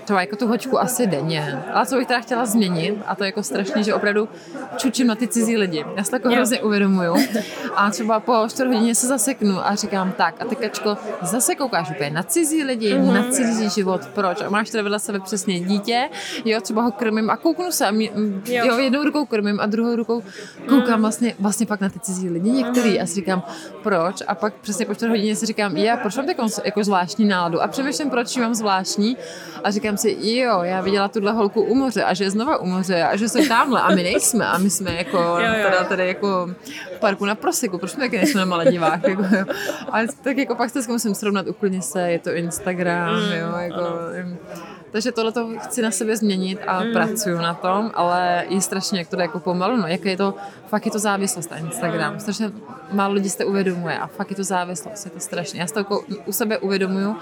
Třeba jako tu hočku asi denně. Ale co bych teda chtěla změnit, a to je jako strašně, že opravdu čučím na ty cizí lidi. Já se to jako hrozně uvědomuju. A třeba po 4 hodině se zaseknu a říkám tak, a ty kačko, zase koukáš úplně na cizí lidi, mm-hmm. na cizí život, proč? A máš teda vedle sebe přesně dítě, jo, třeba ho krmím a kouknu se a mě, jo. jo. jednou rukou krmím a druhou rukou koukám mm. vlastně, vlastně pak na ty cizí lidi některý a si říkám, proč? A pak přesně po 4 hodině si říkám, já proč mám takovou jako zvláštní náladu? A přemýšlím, proč mám zvláštní a říkám si, jo, já viděla tuhle holku u moře a že je znova u moře a že jsou tamhle a my nejsme a my jsme jako jo, jo. Teda, tady jako v parku na Prosiku, proč my taky nejsme na Maledivách, jako, jo. Ale tak jako pak se musím srovnat úplně se, je to Instagram, mm, jo, jako. Takže tohle to chci na sebe změnit a mm. pracuju na tom, ale je strašně, jak to jde jako pomalu, no, jak je to, fakt je to závislost na Instagram. Mm. Strašně málo lidí se to uvědomuje a fakt je to závislost, je to strašně. Já si to jako u sebe uvědomuju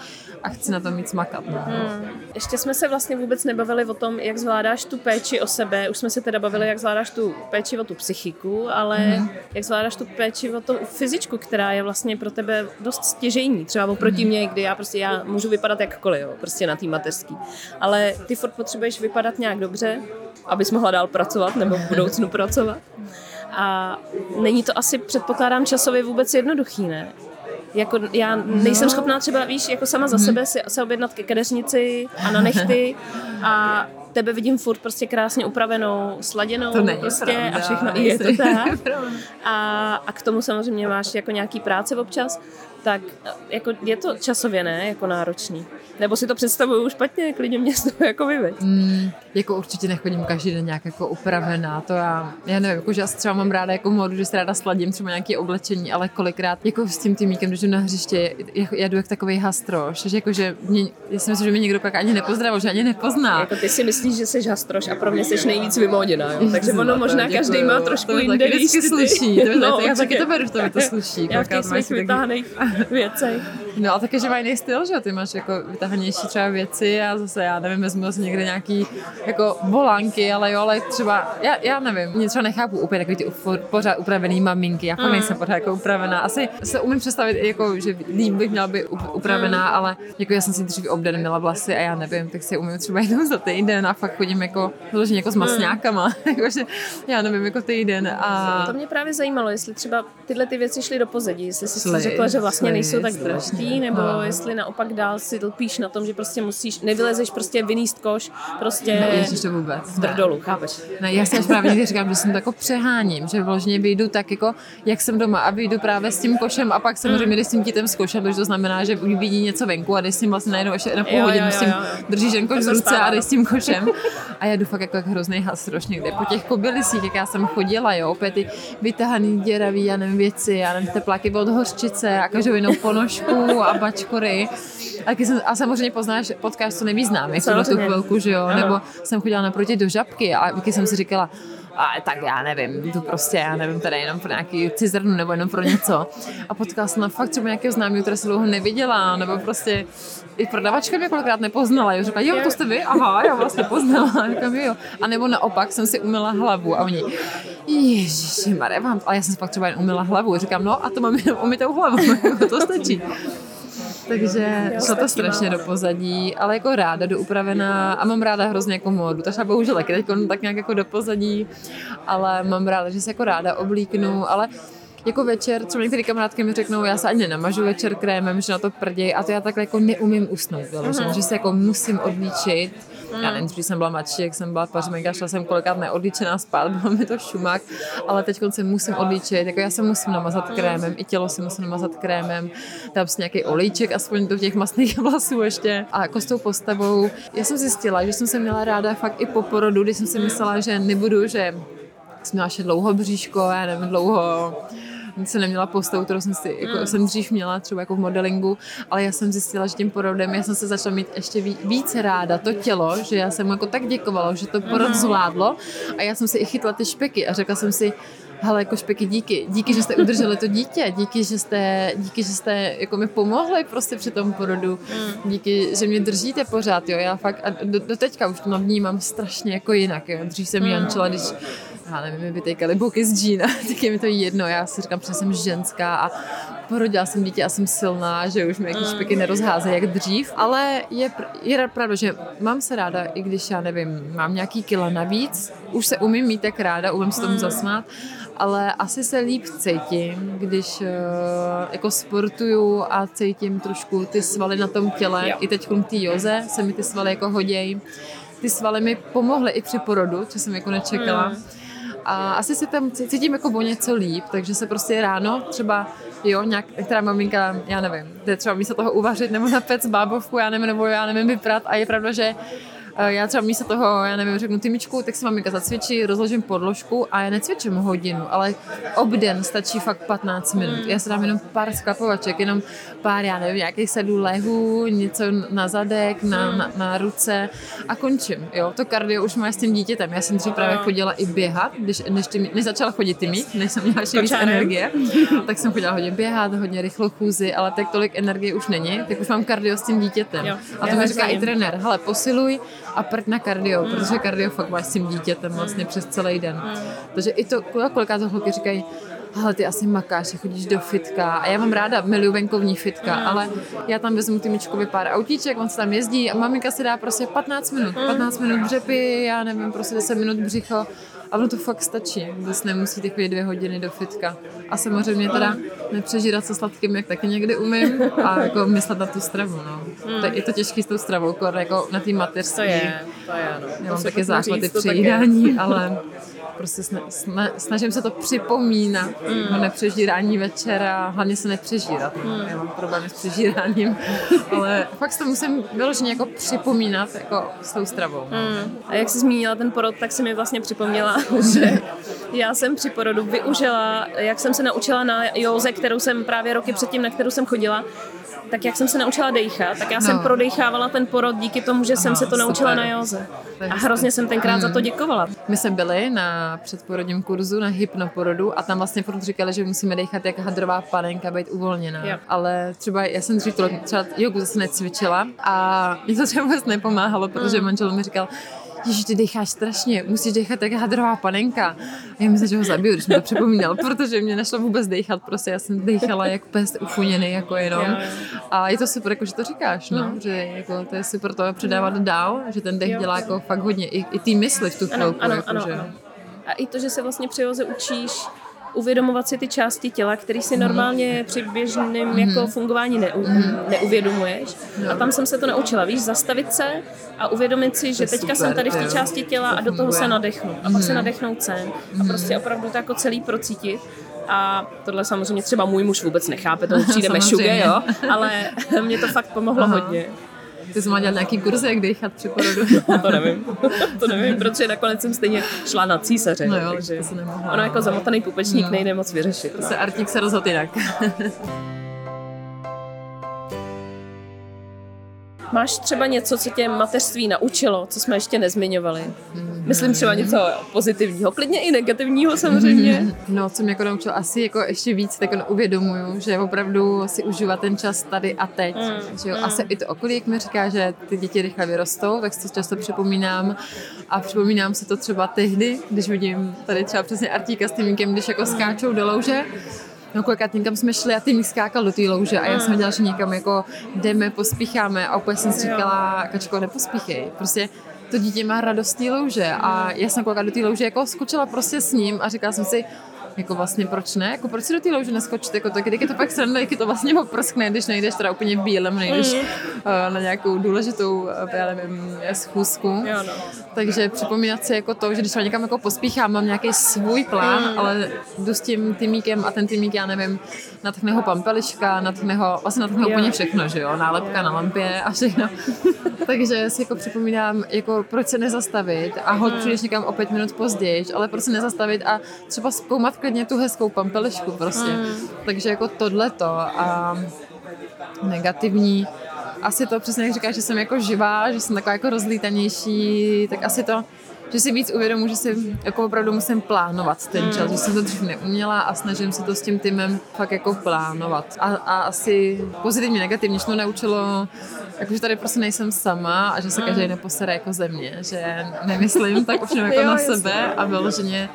a chci na tom víc makat. No. Mm. Ještě jsme se vlastně vůbec nebavili o tom, jak zvládáš tu péči o sebe. Už jsme se teda bavili, jak zvládáš tu péči o tu psychiku, ale mm. jak zvládáš tu péči o tu fyzičku, která je vlastně pro tebe dost stěžejní. Třeba oproti mm. mě, kdy já prostě já můžu vypadat jakkoliv, jo, prostě na té mateřský ale ty furt potřebuješ vypadat nějak dobře, abys mohla dál pracovat nebo v budoucnu pracovat. A není to asi, předpokládám, časově vůbec jednoduchý, ne? Jako já nejsem no. schopná třeba, víš, jako sama za hmm. sebe si, se objednat ke kadeřnici a na nechty a tebe vidím furt prostě krásně upravenou, sladěnou to prostě pravda, a všechno. Je to tak. A, a k tomu samozřejmě máš jako nějaký práce občas, tak jako je to časově ne, jako náročný. Nebo si to představuju špatně, klidně mě z toho jako vyveď. Mm, jako určitě nechodím každý den nějak jako upravená, to já, já nevím, jako že já třeba mám ráda jako modu, že si ráda sladím třeba nějaké oblečení, ale kolikrát jako s tím týmíkem, když jdu na hřiště, jako, já jdu jak takový hastroš, že jako, že mě, já si myslím, že mě někdo pak ani nepozdravil, že ani nepozná. Jako ty si myslíš, že jsi hastroš a pro mě jsi nejvíc vymoděná, jo? takže ono možná děkuju, každý má trošku to jinde vždycky sluší, to no, já taky to beru, to mi to sluší. Já v těch svých vytáhných věcech. No a také, že mají styl, že ty máš jako vytahanější třeba věci a zase já nevím, vezmu zase někde nějaký jako volánky, ale jo, ale třeba, já, já nevím, mě třeba nechápu úplně takový ty pořád upravený maminky, já mm. nejsem pořád jako upravená. Asi se umím představit, jako, že líp bych měla být upravená, mm. ale jako já jsem si dřív obden měla vlasy a já nevím, tak si umím třeba jednou za týden a fakt chodím jako vyloženě jako s mm. masňákama, jakože já nevím, jako týden. A... To mě právě zajímalo, jestli třeba tyhle ty věci šly do pozadí, jestli jsi si řekla, že vlastně nejsou tak důležitý, nebo jestli naopak dál si lpíš na tom, že prostě musíš, nevylezeš prostě vyníst koš, prostě ne, to vůbec. v drdolu, chápeš? Ne, já si právě někdy říkám, že jsem to jako přeháním, že vložně vyjdu tak jako, jak jsem doma a vyjdu právě s tím košem a pak samozřejmě jdeš s tím dítem s košem, protože to znamená, že vidí něco venku a jdeš s tím vlastně najednou ještě na půl hodinu, s tím držíš ten koš v ruce a jdeš s tím košem. A já jdu fakt jako, jako hrozný hasroš někde po těch kobylisích, jak já jsem chodila, jo, opět ty vytahaný děravý, já nevím, věci, já nevím, tepláky od hořčice a každou jinou ponožku a bačkory. A, jsem, a samozřejmě poznáš, potkáš co nejvíc známých v tu chvilku, že jo, nebo jsem chodila naproti do žabky a když jsem si říkala, a tak já nevím, to prostě, já nevím, tady jenom pro nějaký cizrnu nebo jenom pro něco. A potkala jsem na fakt třeba nějakého známého, které se dlouho neviděla, nebo prostě i prodavačka mě kolikrát nepoznala. Jo, řekla, jo, to jste vy? Aha, já vlastně poznala. Říkám, jo. A nebo naopak jsem si umila hlavu a oni, ježiši, Mare, vám, ale já jsem si pak třeba jen umila hlavu. Říkám, no a to mám jenom umytou hlavu, to stačí. Takže šlo to strašně do pozadí, ale jako ráda do upravená a mám ráda hrozně jako módu, takže bohužel taky teď tak nějak jako do pozadí, ale mám ráda, že se jako ráda oblíknu, ale jako večer, třeba některé kamarádky mi řeknou, já se ani nenamažu večer krémem, že na to prděj a to já takhle jako neumím usnout, uh-huh. že se jako musím odlíčit. Já nevím, když jsem byla mladší, jak jsem byla pařmenka, šla jsem kolikrát neodlíčená spát, bylo mi to šumák, ale teď se musím odlíčit, jako já se musím namazat krémem, i tělo si musím namazat krémem, dám si nějaký olejček, aspoň do těch masných vlasů ještě. A jako s tou postavou, já jsem zjistila, že jsem se měla ráda fakt i po porodu, když jsem si myslela, že nebudu, že jsem měla ještě dlouho bříško, já nevím, dlouho jsem neměla postavu, kterou jsem si, jako, mm. jsem dřív měla třeba jako v modelingu, ale já jsem zjistila, že tím porodem já jsem se začala mít ještě více ráda to tělo, že já jsem jako tak děkovala, že to porod mm. zvládlo a já jsem si i chytla ty špeky a řekla jsem si, hele, jako špeky, díky, díky, že jste udrželi to dítě, díky, že jste, díky, že jste jako mi pomohli prostě při tom porodu, mm. díky, že mě držíte pořád, jo, já fakt, a do, do teďka už to vnímám strašně jako jinak, jo, dřív jsem jančila, když já nevím, mi vytejkali boky z džína, tak je mi to jedno, já si říkám, že jsem ženská a porodila jsem dítě a jsem silná, že už mi jaký špiky nerozházejí jak dřív, ale je, je pravda, že mám se ráda, i když já nevím, mám nějaký kila navíc, už se umím mít tak ráda, umím se tomu mm. zasmát, ale asi se líp cítím, když uh, jako sportuju a cítím trošku ty svaly na tom těle. Jo. I teď té joze se mi ty svaly jako hodějí. Ty svaly mi pomohly i při porodu, co jsem jako nečekala. Mm a asi se tam cítím jako o něco líp, takže se prostě ráno třeba, jo, nějak, která maminka, já nevím, jde třeba místo toho uvařit nebo napec bábovku, já nevím, nebo já nevím, vyprat. A je pravda, že já třeba místo toho, já nevím, řeknu tymičku, tak si maminka zacvičí, rozložím podložku a já necvičím hodinu, ale obden stačí fakt 15 minut. Já si dám jenom pár sklapovaček, jenom pár, já nevím, nějakých sedů lehů, něco na zadek, na, na, na ruce a končím. Jo, to kardio už má s tím dítětem. Já jsem dřív právě chodila i běhat, když, než, ty, než začala chodit ty mít, než jsem měla ještě víc energie, tak jsem chodila hodně běhat, hodně rychlo chůzi, ale tak tolik energie už není, tak už mám kardio s tím dítětem. Jo, a to mi říká i trenér, hele, posiluj, a prd na kardio, protože kardio fakt máš s tím dítětem vlastně přes celý den. Takže i to, kolikrát to holky říkají, ale ty asi makáš, chodíš do fitka a já mám ráda, miluju venkovní fitka, mm. ale já tam vezmu ty myčkovi pár autíček, on se tam jezdí a maminka si dá prostě 15 minut, 15 minut břepy, já nevím, prostě 10 minut břicho a ono to fakt stačí, vůbec nemusíte chodit dvě hodiny do fitka. A samozřejmě teda nepřežírat se sladkým, jak taky někdy umím a jako myslet na tu stravu, no. Mm. To, je to těžký s tou stravou, jako na té mateřství. To je, to je, no. Já mám taky záchvaty při jídání, ale prostě sna, sna, snažím se to připomínat, mm. nepřežírání večera, hlavně se nepřežírat. Mm. Já mám problémy s přežíráním, ale fakt to musím vyloženě jako připomínat jako s tou stravou. Mm. A jak jsi zmínila ten porod, tak si mi vlastně připomněla, že já jsem při porodu využila, jak jsem se naučila na józe, kterou jsem právě roky předtím, na kterou jsem chodila, tak jak jsem se naučila dejchat, tak já no. jsem prodejchávala ten porod díky tomu, že jsem se to naučila super. na józe. A hrozně jsem tenkrát mm. za to hmm. děkovala. My jsme byli na předporodním kurzu na hypnoporodu a tam vlastně furt říkali, že musíme dechat jak hadrová panenka, být uvolněná. Jo. Ale třeba já jsem dřív třeba jogu zase necvičila a mě to třeba vůbec nepomáhalo, protože mm. manžel mi říkal, Ježiš, ty decháš strašně, musíš dechat jak hadrová panenka. A já myslím, že ho zabiju, když mi to připomínal, protože mě nešlo vůbec dechat, prostě já jsem dechala jak pes ufuněný, jako jenom. A je to super, jako, že to říkáš, no, no. že jako, to je super to předávat dál, že ten dech dělá jako fakt hodně, i, i ty mysli v tu chvilku. Ano, ano, jako, ano, že... ano. A i to, že se vlastně při učíš uvědomovat si ty části těla, které si normálně při běžném mm. jako fungování neu, neuvědomuješ. A tam jsem se to naučila, víš, zastavit se a uvědomit si, že teďka jsem tady v té části těla a do toho se nadechnu. A pak se nadechnout sem. A prostě opravdu to jako celý procítit. A tohle samozřejmě třeba můj muž vůbec nechápe, to přijde mešuge, jo, ale mě to fakt pomohlo Aha. hodně. Ty jsi měla dělat nějaký kurzy, jak dechat při porodu? to nevím. to nevím, protože nakonec jsem stejně šla na císaře. No jo, takže to se nemohla. Ono jako zamotaný pupečník no. nejde moc vyřešit. To se Artík se rozhodl jinak. Máš třeba něco, co tě mateřství naučilo, co jsme ještě nezmiňovali? Myslím třeba něco pozitivního, klidně i negativního samozřejmě. No, co mě jako naučilo asi jako ještě víc, tak jako uvědomuju, že opravdu si užívat ten čas tady a teď. Mm. Že jo? Mm. Asi i to okolí, jak mi říká, že ty děti rychle vyrostou, tak si to často připomínám a připomínám si to třeba tehdy, když vidím tady třeba přesně Artíka s tím když jako skáčou do louže, No kolikrát někam jsme šli a ty mi skákal do té louže a já jsem dělala, že někam jako jdeme, pospícháme a úplně jsem si říkala, Kačko, nepospíchej. Prostě to dítě má radost té louže a já jsem kolikrát do té louže jako skočila prostě s ním a říkala jsem si, jako vlastně proč ne, jako proč si do té louže neskočit, jako to, když je to pak sranda, jak je to vlastně oprskne, když nejdeš teda úplně v bílem, nejdeš mm. uh, na nějakou důležitou, uh, já nevím, schůzku. Jo, no. Takže připomínat si jako to, že když třeba někam jako pospíchám, mám nějaký svůj plán, mm. ale jdu s tím týmíkem a ten týmík, já nevím, natkne ho pampeliška, natkne ho, vlastně natkne ho úplně všechno, že jo, nálepka na lampě a všechno. Takže si jako připomínám, jako proč se nezastavit a hod přijdeš někam o pět minut později, ale proč se nezastavit a třeba zkoumat klidně tu hezkou pampelišku prostě. Mm. Takže jako tohleto a negativní, asi to přesně jak říkáš, že jsem jako živá, že jsem taková jako rozlítanější, tak asi to, že si víc uvědomuji, že si jako opravdu musím plánovat ten čas, že jsem to dřív neuměla a snažím se to s tím týmem fakt jako plánovat. A, a asi pozitivně, negativně, to naučilo, jakože tady prostě nejsem sama a že se každý nepostará jako ze mě, že nemyslím tak už jako jo, na sebe a vyloženě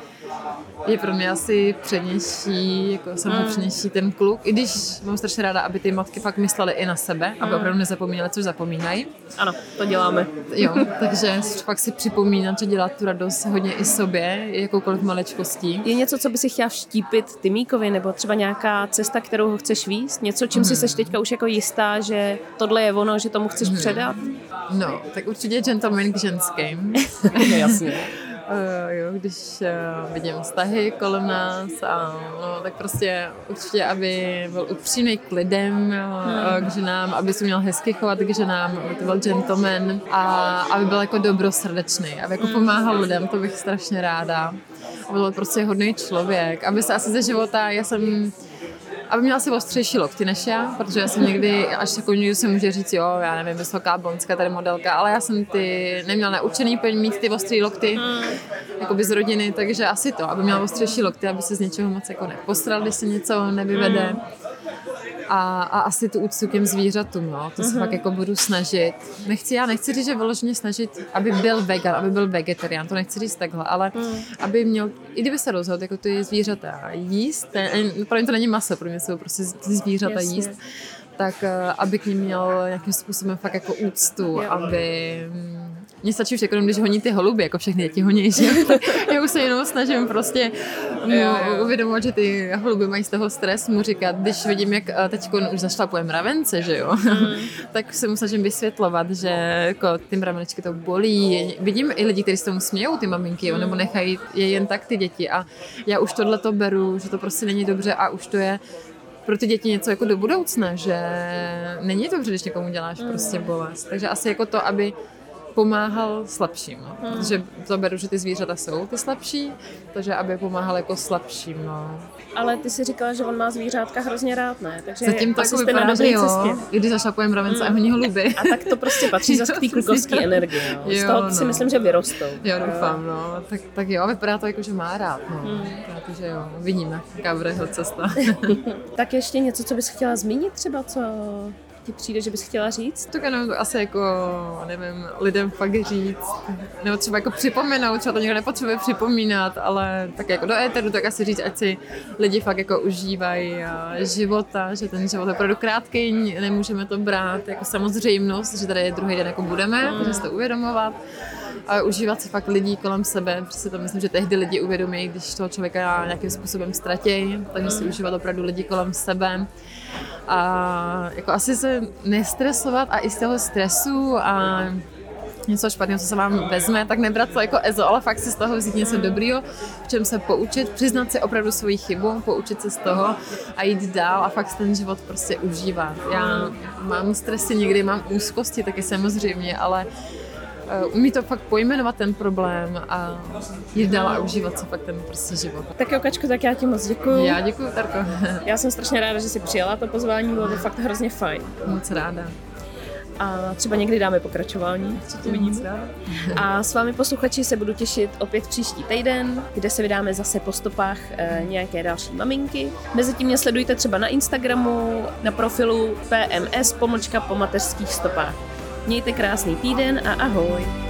je pro mě asi přednější, jako samozřejmě mm. ten kluk, i když mám strašně ráda, aby ty matky fakt myslely i na sebe, aby mm. opravdu nezapomínaly, což zapomínají. Ano, to děláme. Jo, takže fakt si připomínat, že dělat tu radost hodně i sobě, jakoukoliv maličkostí. Je něco, co by si chtěla vštípit Tymíkovi, nebo třeba nějaká cesta, kterou ho chceš víst? Něco, čím mm. si seš teďka už jako jistá, že tohle je ono, že tomu chceš mm. předat? No, tak určitě gentleman k ženským. Jasně. Uh, jo, když uh, vidím vztahy kolem nás, a, no, tak prostě určitě, aby byl upřímný k lidem, uh, k ženám, aby se měl hezky chovat k ženám, aby to byl gentleman a aby byl jako dobrosrdečný, aby jako hmm. pomáhal lidem, to bych strašně ráda. Aby byl prostě hodný člověk, aby se asi ze života, já jsem aby měla si ostřejší lokty než já, protože já jsem někdy, až jako někdo se může říct, jo, já nevím, vysoká blonská tady modelka, ale já jsem ty neměla naučený mít ty ostré lokty, mm. jako by z rodiny, takže asi to, aby měla ostřejší lokty, aby se z něčeho moc jako nepostral, když se něco nevyvede. Mm a, a asi tu úctu k těm zvířatům, no. To se mm-hmm. fakt jako budu snažit. Nechci, já nechci říct, že vyloženě snažit, aby byl vegan, aby byl vegetarián, to nechci říct takhle, ale mm. aby měl, i kdyby se rozhodl jako ty zvířata jíst, pro mě to není maso, pro mě jsou prostě ty zvířata Jasně. jíst, tak eh, aby k ním měl nějakým způsobem fakt jako úctu, jo. aby mně stačí už jako, když honí ty holuby, jako všechny děti honí, že já už se jenom snažím prostě mu uvědomovat, že ty holuby mají z toho stres, mu říkat, když vidím, jak eh, teď už zašlapuje mravence, že jo, mm. tak se mu snažím vysvětlovat, že jako ty mravenečky to bolí. Vidím i lidi, kteří se tomu smějou, ty maminky, mm. nebo nechají je jen tak ty děti a já už tohle to beru, že to prostě není dobře a už to je pro ty děti něco jako do budoucna, že není dobře, když někomu děláš mm. prostě bolest. Takže asi jako to, aby pomáhal slabším, no. hmm. protože to beru, že ty zvířata jsou ty slabší, takže aby pomáhal jako slabším. No. Ale ty si říkala, že on má zvířátka hrozně rád, ne? Takže Zatím to jako vypadá, že jo, cestě. když zašlapujeme mravence hmm. a honí holuby. A tak to prostě patří zase k té klukovské energii. No. Z toho no. si myslím, že vyrostou. Jo, doufám, no. Tak, tak jo, vypadá to jako, že má rád, no. Hmm. Takže jo, vidíme, jaká bude cesta. tak ještě něco, co bys chtěla zmínit třeba, co ti přijde, že bys chtěla říct? Tak ano, asi jako, nevím, lidem fakt říct, nebo třeba jako připomenout, třeba to někdo nepotřebuje připomínat, ale tak jako do éteru, tak asi říct, ať si lidi fakt jako užívají života, že ten život je opravdu krátký, nemůžeme to brát jako samozřejmost, že tady je druhý den jako budeme, mm. takže si to uvědomovat a užívat si fakt lidí kolem sebe, protože to myslím, že tehdy lidi uvědomí, když toho člověka nějakým způsobem ztratí, takže si užívat opravdu lidi kolem sebe a jako asi se nestresovat a i z toho stresu a něco špatného, co se vám vezme, tak nebrat to jako ezo, ale fakt si z toho vzít něco dobrýho, v čem se poučit, přiznat si opravdu svoji chybu, poučit se z toho a jít dál a fakt ten život prostě užívat. Já mám stresy někdy, mám úzkosti taky samozřejmě, ale umí to fakt pojmenovat ten problém a jít dál a užívat si fakt ten prostě život. Tak jo, Kačko, tak já ti moc děkuji. Já děkuji, Tarko. já jsem strašně ráda, že jsi přijala to pozvání, bylo to fakt hrozně fajn. Moc ráda. A třeba někdy dáme pokračování, co to vidím. A s vámi posluchači se budu těšit opět příští týden, kde se vydáme zase po stopách e, nějaké další maminky. Mezitím mě sledujte třeba na Instagramu, na profilu PMS pomlčka po mateřských stopách. Mějte krásný týden a ahoj!